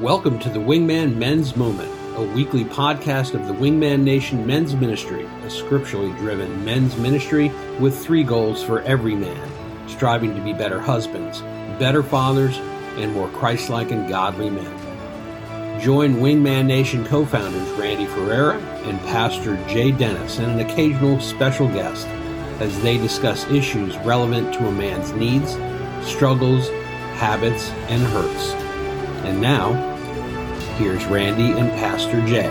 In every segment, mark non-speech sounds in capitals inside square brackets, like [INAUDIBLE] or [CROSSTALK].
Welcome to the Wingman Men's Moment, a weekly podcast of the Wingman Nation Men's Ministry, a scripturally driven men's ministry with three goals for every man striving to be better husbands, better fathers, and more Christ like and godly men. Join Wingman Nation co founders Randy Ferreira and Pastor Jay Dennis and an occasional special guest as they discuss issues relevant to a man's needs, struggles, habits, and hurts. And now, here's Randy and Pastor Jay.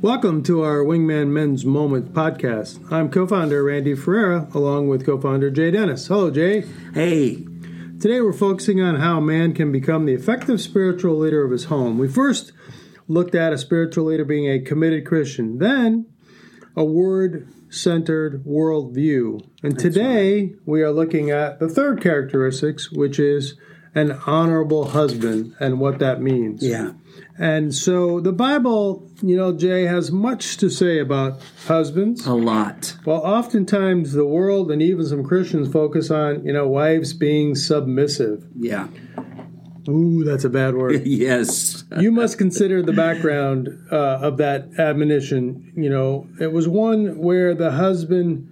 Welcome to our Wingman Men's Moment podcast. I'm co founder Randy Ferreira, along with co founder Jay Dennis. Hello, Jay. Hey. Today we're focusing on how man can become the effective spiritual leader of his home. We first looked at a spiritual leader being a committed Christian, then a word centered worldview. And That's today right. we are looking at the third characteristics, which is an honorable husband and what that means. Yeah. And so the Bible, you know, Jay, has much to say about husbands. A lot. Well, oftentimes the world and even some Christians focus on, you know, wives being submissive. Yeah. Ooh, that's a bad word. [LAUGHS] yes. you must consider the background uh, of that admonition. You know, it was one where the husband,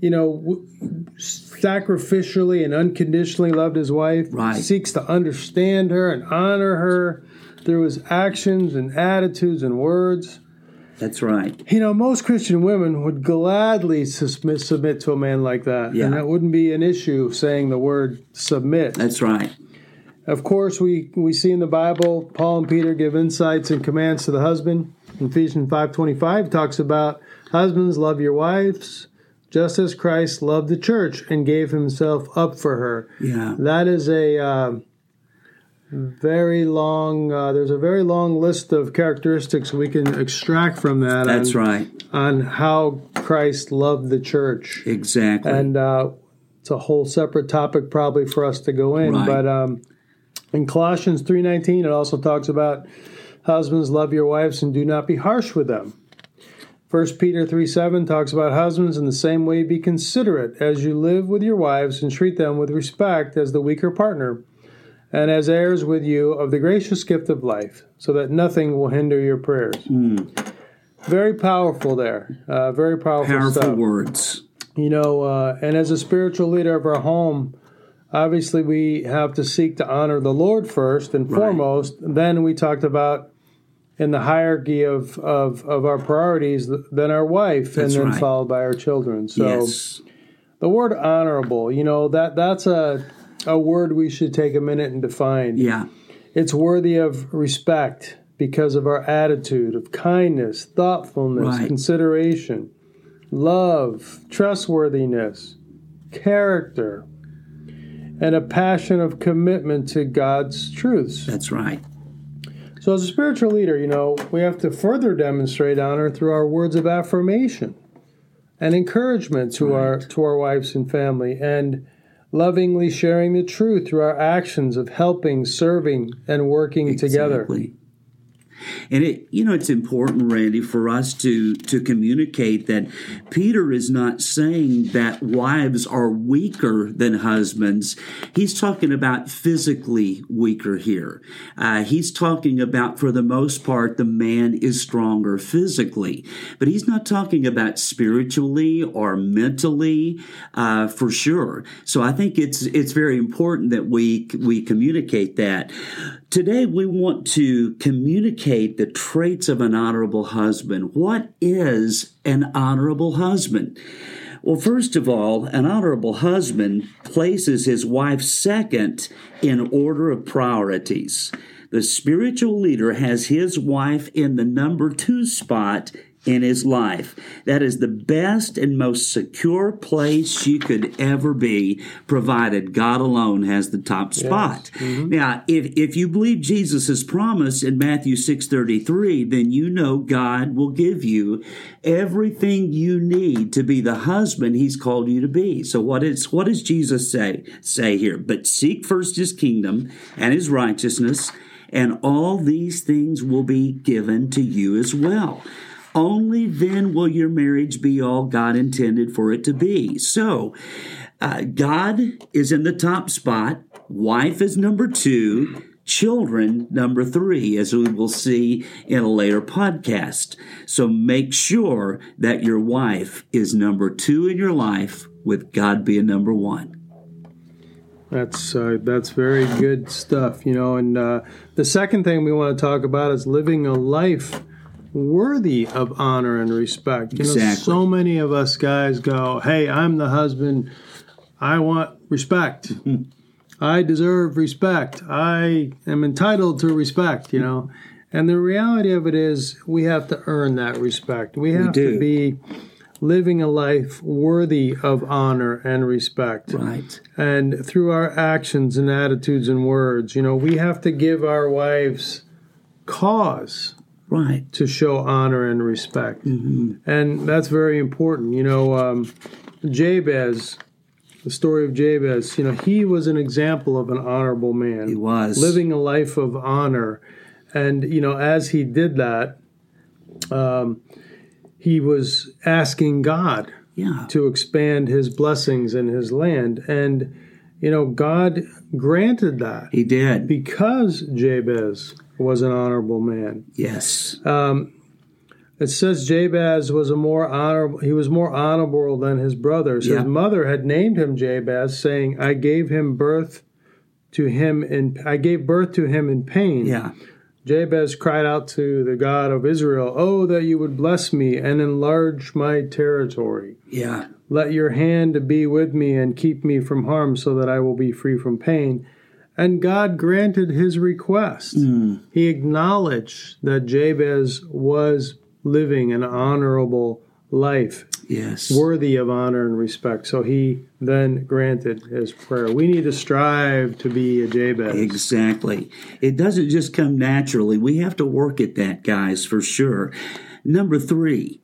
you know, w- sacrificially and unconditionally loved his wife, Right. seeks to understand her and honor her through his actions and attitudes and words. That's right. You know, most Christian women would gladly submit, to a man like that. Yeah. And that wouldn't be an issue saying the word submit. That's right. Of course, we, we see in the Bible, Paul and Peter give insights and commands to the husband. Ephesians 5.25 talks about, Husbands, love your wives, just as Christ loved the church and gave himself up for her. Yeah. That is a uh, very long, uh, there's a very long list of characteristics we can extract from that. That's on, right. On how Christ loved the church. Exactly. And uh, it's a whole separate topic probably for us to go in. Right. But um, in Colossians 3.19, it also talks about husbands, love your wives and do not be harsh with them. 1 Peter 3 7 talks about husbands in the same way be considerate as you live with your wives and treat them with respect as the weaker partner and as heirs with you of the gracious gift of life, so that nothing will hinder your prayers. Mm. Very powerful there. Uh, very powerful, Powerful stuff. words. You know, uh, and as a spiritual leader of our home, obviously we have to seek to honor the Lord first and Right. foremost. Then we talked about in the hierarchy of, of, of our priorities, then our wife, That's and then right. followed by our children. So yes. the word honorable, you know, that that's a a word we should take a minute and define. Yeah. It's worthy of respect because of our attitude of kindness, thoughtfulness, Right. consideration, love, trustworthiness, character, and a passion of commitment to God's truths. That's right. So, as a spiritual leader, you know, we have to further demonstrate honor through our words of affirmation and encouragement to our to our wives and family, and lovingly sharing the truth through our actions of helping, serving, and working together. And it, you know, it's important, Randy, for us to to communicate that Peter is not saying that wives are weaker than husbands. He's talking about physically weaker here. Uh, he's talking about, for the most part, the man is stronger physically, but he's not talking about spiritually or mentally, uh, for sure. So I think it's it's very important that we we communicate that. Today we want to communicate the traits of an honorable husband. What is an honorable husband? Well, first of all, an honorable husband places his wife second in order of priorities. The spiritual leader has his wife in the number two spot in his life. That is the best and most secure place you could ever be, provided God alone has the top spot. Mm-hmm. Now, if, if you believe Jesus' promise in Matthew 6.33, then you know God will give you everything you need to be the husband he's called you to be. So what is what does Jesus say say here? But seek first his kingdom and his righteousness, and all these things will be given to you as well. Only then will your marriage be all God intended for it to be. So, Uh, God is in the top spot, wife is number two, children number three, as we will see in a later podcast. So make sure that your wife is number two in your life, with God being number one. That's uh, that's very good stuff, you know. And uh, the second thing we want to talk about is living a life worthy of honor and respect. You exactly. know, so many of us guys go, "Hey, I'm the husband. I want respect. [LAUGHS] I deserve respect. I am entitled to respect." You know, and the reality of it is, we have to earn that respect. We have we to be living a life worthy of honor and respect. Right. And through our actions and attitudes and words, you know, we have to give our wives cause right to show honor and respect. Mm-hmm. And that's very important. You know, um, Jabez, the story of Jabez, you know, he was an example of an honorable man. He was. Living a life of honor. And, you know, as he did that, um, he was asking God yeah. to expand his blessings in his land. And, you know, God granted that. He did. Because Jabez was an honorable man. Yes. Um, it says Jabez was a more honorable he was more honorable than his brothers. Yeah. His mother had named him Jabez, saying, I gave him birth to him in I gave birth to him in pain. Yeah. Jabez cried out to the God of Israel, Oh, that you would bless me and enlarge my territory. Yeah. Let your hand be with me and keep me from harm so that I will be free from pain. And God granted his request. Mm. He acknowledged that Jabez was living an honorable life, Yes. worthy of honor and respect. So he then granted his prayer. We need to strive to be a Jabez. Exactly. It doesn't just come naturally. We have to work at that, guys, for sure. Number three,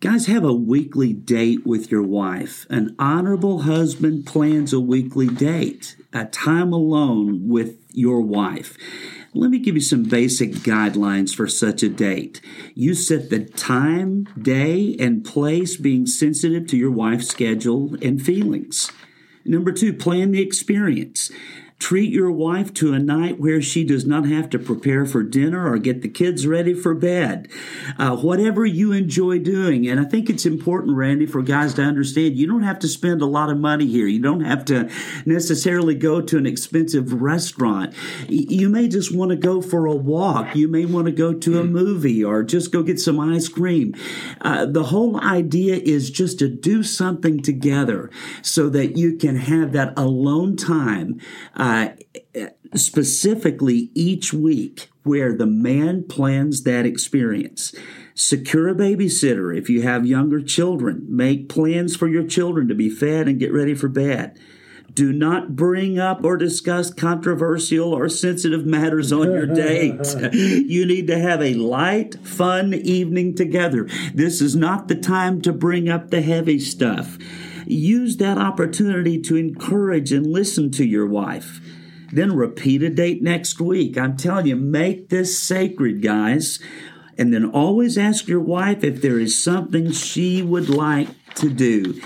guys, have a weekly date with your wife. An honorable husband plans a weekly date, a time alone with your wife. Let me give you some basic guidelines for such a date. You set the time, day, and place being sensitive to your wife's schedule and feelings. Number two, plan the experience. Treat your wife to a night where she does not have to prepare for dinner or get the kids ready for bed. Uh, whatever you enjoy doing. And I think it's important, Randy, for guys to understand you don't have to spend a lot of money here. You don't have to necessarily go to an expensive restaurant. You may just want to go for a walk. You may want to go to a movie or just go get some ice cream. Uh, the whole idea is just to do something together so that you can have that alone time. Uh, specifically each week where the man plans that experience. Secure a babysitter if you have younger children. Make plans for your children to be fed and get ready for bed. Do not bring up or discuss controversial or sensitive matters on your [LAUGHS] date. you need to have a light, fun evening together. This is not the time to bring up the heavy stuff. Use that opportunity to encourage and listen to your wife. Then repeat a date next week. I'm telling you, make this sacred, guys. And then always ask your wife if there is something she would like to do.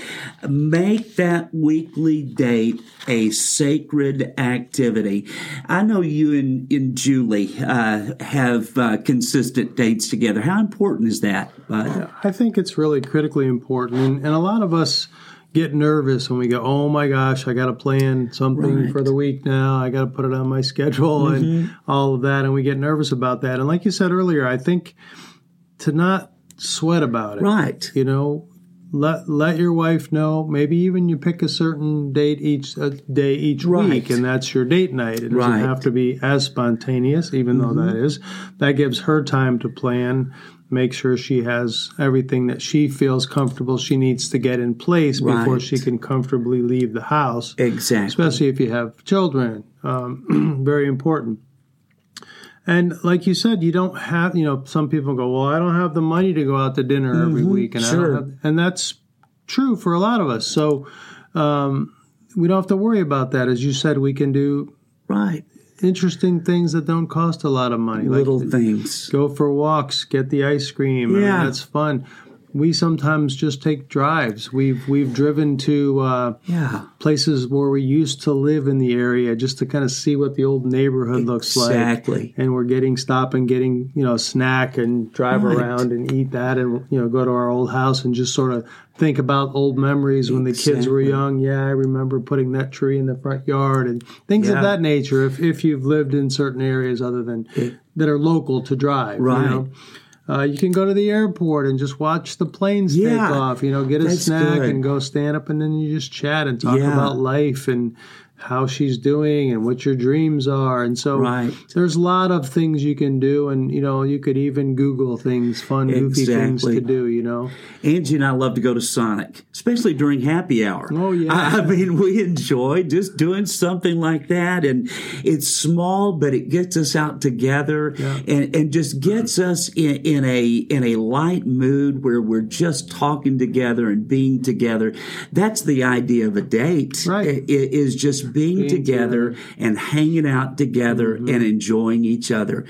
Make that weekly date a sacred activity. I know you and, and Julie uh, have uh, consistent dates together. How important is that, Bud? I think it's really critically important. And, and a lot of us get nervous when we go, oh my gosh, I got to plan something Right. for the week now. I got to put it on my [LAUGHS] schedule and all of that. And we get nervous about that. And like you said earlier, I think to not sweat about it. Right. You know, let let your wife know. Maybe even you pick a certain date each uh, day each Right. week, and that's your date night. It doesn't Right. have to be as spontaneous, even though that is. That gives her time to plan. Make sure she has everything that she feels comfortable she needs to get in place before she can comfortably leave the house. Exactly. Especially if you have children, um, [CLEARS THROAT] very important. And like you said, you don't have, you know, some people go, well, I don't have the money to go out to dinner every week. And, I sure. don't have, and that's true for a lot of us. So um, we don't have to worry about that. As you said, we can do Right. Interesting things that don't cost a lot of money. Little like things. go for walks, get the ice cream. I mean, that's fun. We sometimes just take drives. We've we've driven to uh, Yeah. places where we used to live in the area just to kind of see what the old neighborhood looks like. Exactly. And we're getting stop and getting you know a snack and drive Right. around and eat that and you know go to our old house and just sort of think about old memories when the kids were young. Yeah, I remember putting that tree in the front yard and things Yeah. of that nature. If if you've lived in certain areas other than that are local to drive, Right. You know? Uh, you can go to the airport and just watch the planes take off. You know, get a snack good. and go stand up, and then you just chat and talk Yeah. about life and how she's doing and what your dreams are. And so Right. there's a lot of things you can do, and you know, you could even Google things, fun, goofy things Exactly. to do. You know, Angie and I love to go to Sonic, especially during happy hour. Oh, yeah. I, I mean, we enjoy just doing something like that, and it's small, but it gets us out together, and, and just gets us in, in a in a light mood where we're just talking together and being together. That's the idea of a date, Right. i- i- Is just being, together, and hanging out together Mm-hmm. and enjoying each other.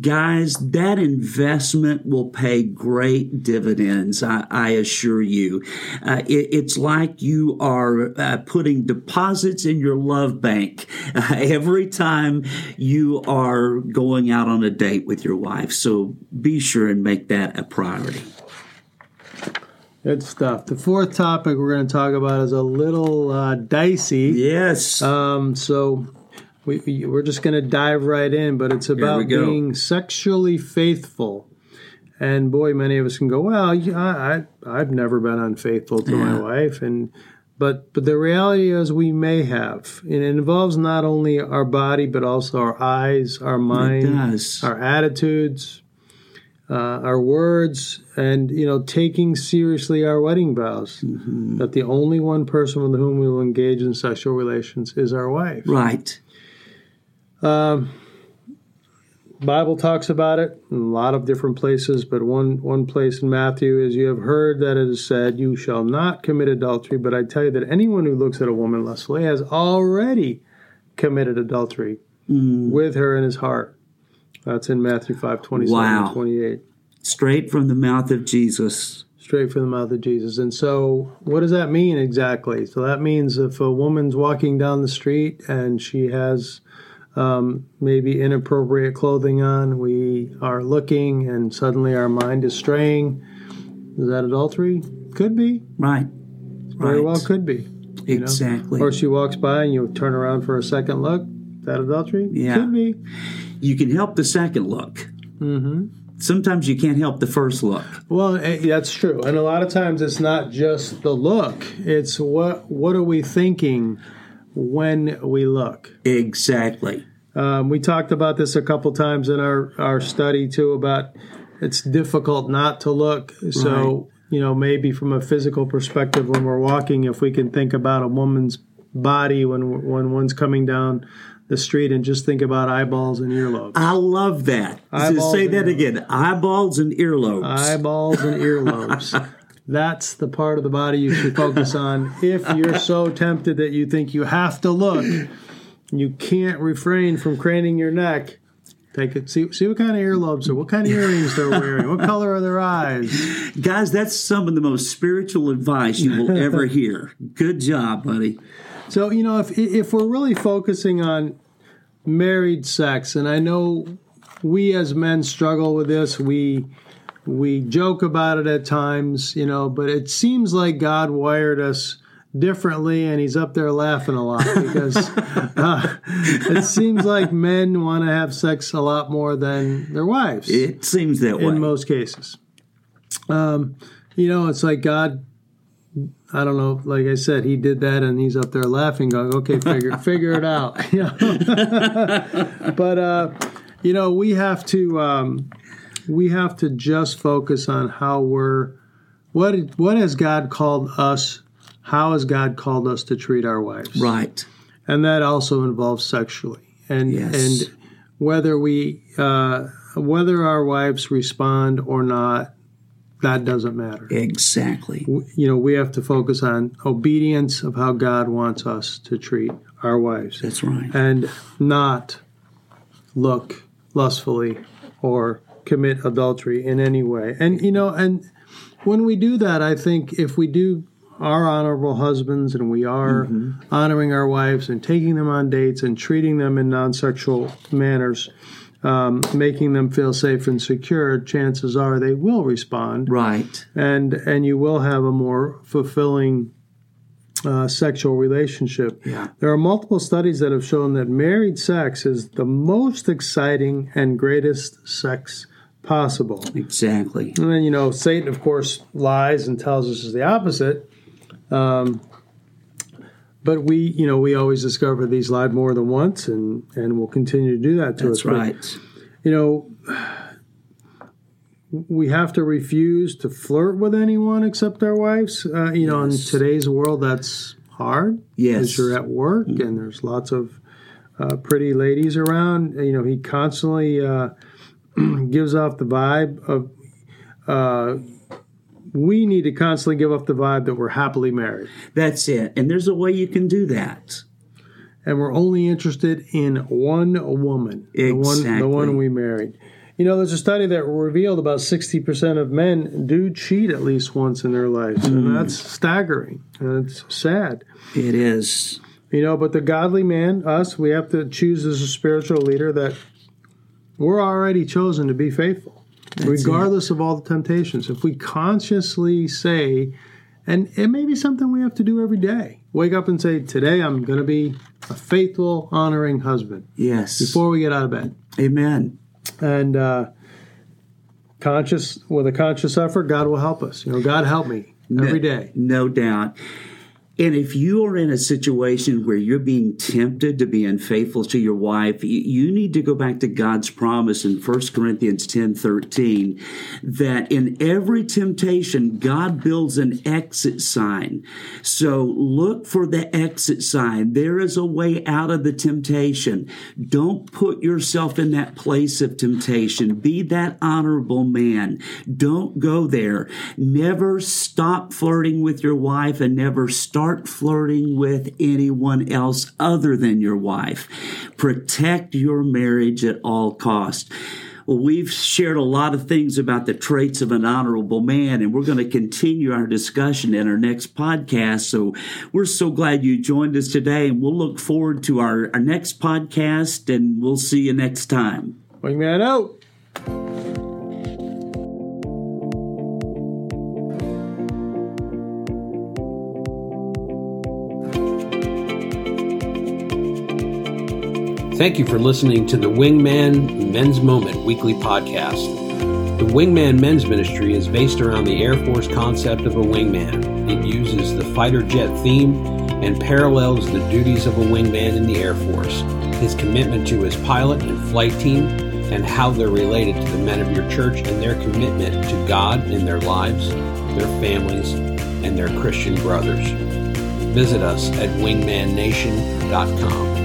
Guys, that investment will pay great dividends, I, I assure you. Uh, it- it's like you are uh, putting deposits in your love bank uh, every time you are going out on a date with your wife. So be sure and make that a priority. Good stuff. The fourth topic we're going to talk about is a little uh, dicey. Yes. Um, so we, we- we're just going to dive right in, but it's about being sexually faithful. And boy, many of us can go, well, yeah, I, I I've never been unfaithful to my wife, and but but the reality is we may have, and it involves not only our body but also our eyes, our mind, our attitudes, uh, our words, and you know, taking seriously our wedding vows. Mm-hmm. That the only one person with whom we will engage in sexual relations is our wife. right. Um, Bible talks about it in a lot of different places, but one one place in Matthew is you have heard that it is said, "You shall not commit adultery." But I tell you that anyone who looks at a woman lustfully has already committed adultery Mm. with her in his heart. That's in Matthew five twenty seven Wow. twenty eight. Straight from the mouth of Jesus. straight from the mouth of Jesus. And so, what does that mean exactly? So, that means if a woman's walking down the street and she has um, maybe inappropriate clothing on, we are looking and suddenly our mind is straying. Is that adultery? Could be. Right. Very Right. well could be. you know? Exactly. Or she walks by and you turn around for a second look. That adultery? Yeah. Could be. you can help the second look. hmm Sometimes you can't help the first look. Well, eh, that's true, and a lot of times it's not just the look; it's what what are we thinking when we look. Exactly. Um, we talked about this a couple times in our our study too about it's difficult not to look. So you know maybe from a physical perspective when we're walking, if we can think about a woman's body when when one's coming down the street and just think about eyeballs and earlobes. I love that. Eyeballs say that again. Eyeballs and earlobes. eyeballs and earlobes. [LAUGHS] That's the part of the body you should focus on. If you're so tempted that you think you have to look, you can't refrain from craning your neck. Take it. See, see what kind of earlobes or what kind of earrings they're wearing. What color are their eyes? Guys, that's some of the most spiritual advice you will ever [LAUGHS] hear. Good job, buddy. So you know, if if we're really focusing on married sex, and I know we as men struggle with this, we we joke about it at times, you know, but it seems like God wired us differently, and He's up there laughing a lot because [LAUGHS] uh, it seems like men want to have sex a lot more than their wives It seems that way. in most cases. Um, you know, it's like God. I don't know. Like I said, he did that, and he's up there laughing, going, "Okay, figure [LAUGHS] figure it out." [LAUGHS] [LAUGHS] But uh, you know, we have to um, we have to just focus on how we're what what has God called us. How has God called us to treat our wives? right. and that also involves sexually and Yes. and whether we uh, whether our wives respond or not that doesn't matter Exactly. W- you know we have to focus on obedience of how god wants us to treat our wives That's right. and not look lustfully or commit adultery in any way and you know and when we do that, I think if we do are honorable husbands and we are Mm-hmm. honoring our wives and taking them on dates and treating them in non-sexual manners, um, making them feel safe and secure, chances are they will respond, Right. and and you will have a more fulfilling uh, sexual relationship. Yeah. There are multiple studies that have shown that married sex is the most exciting and greatest sex possible. Exactly. And then, you know, Satan, of course, lies and tells us is the opposite. Um, but we, you know, we always discover these live more than once, and and we'll continue to do that to us. That's But, right. you know, we have to refuse to flirt with anyone except our wives. Uh, you know, in today's world, that's hard. Yes. because you're at work and there's lots of uh, pretty ladies around. You know, he constantly uh, [CLEARS THROAT] gives off the vibe of. We need to constantly give off the vibe that we're happily married That's it. And there's a way you can do that. and we're only interested in one woman, the one, the one we married. You know, there's a study that revealed about 60% of men do cheat at least once in their lives, Hmm. and that's staggering and it's sad. It is. You know, but the godly man, us, we have to choose as a spiritual leader that we're already chosen to be faithful, regardless of all the temptations. If we consciously say, and it may be something we have to do every day, wake up and say, Today I'm going to be a faithful, honoring husband Yes. before we get out of bed. Amen. And, uh, conscious with a conscious effort god will help us you know god help me every day No doubt. And if you are in a situation where you're being tempted to be unfaithful to your wife, you, need to go back to God's promise in 1 Corinthians 10 13 that in every temptation, God builds an exit sign. So look for the exit sign. There is a way out of the temptation. Don't put yourself in that place of temptation. Be that honorable man. Don't go there. Never stop flirting with your wife and never start flirting with anyone else other than your wife. Protect your marriage at all costs. Well, we've shared a lot of things about the traits of an honorable man, and we're going to continue our discussion in our next podcast. So we're so glad you joined us today, and we'll look forward to our, our next podcast, and we'll see you next time. wingman out Thank you for listening to the Wingman Men's Moment weekly podcast. The Wingman Men's Ministry is based around the Air Force concept of a wingman. It uses the fighter jet theme and parallels the duties of a wingman in the Air Force, his commitment to his pilot and flight team, and how they're related to the men of your church and their commitment to God in their lives, their families, and their Christian brothers. Visit us at wingmannation.com.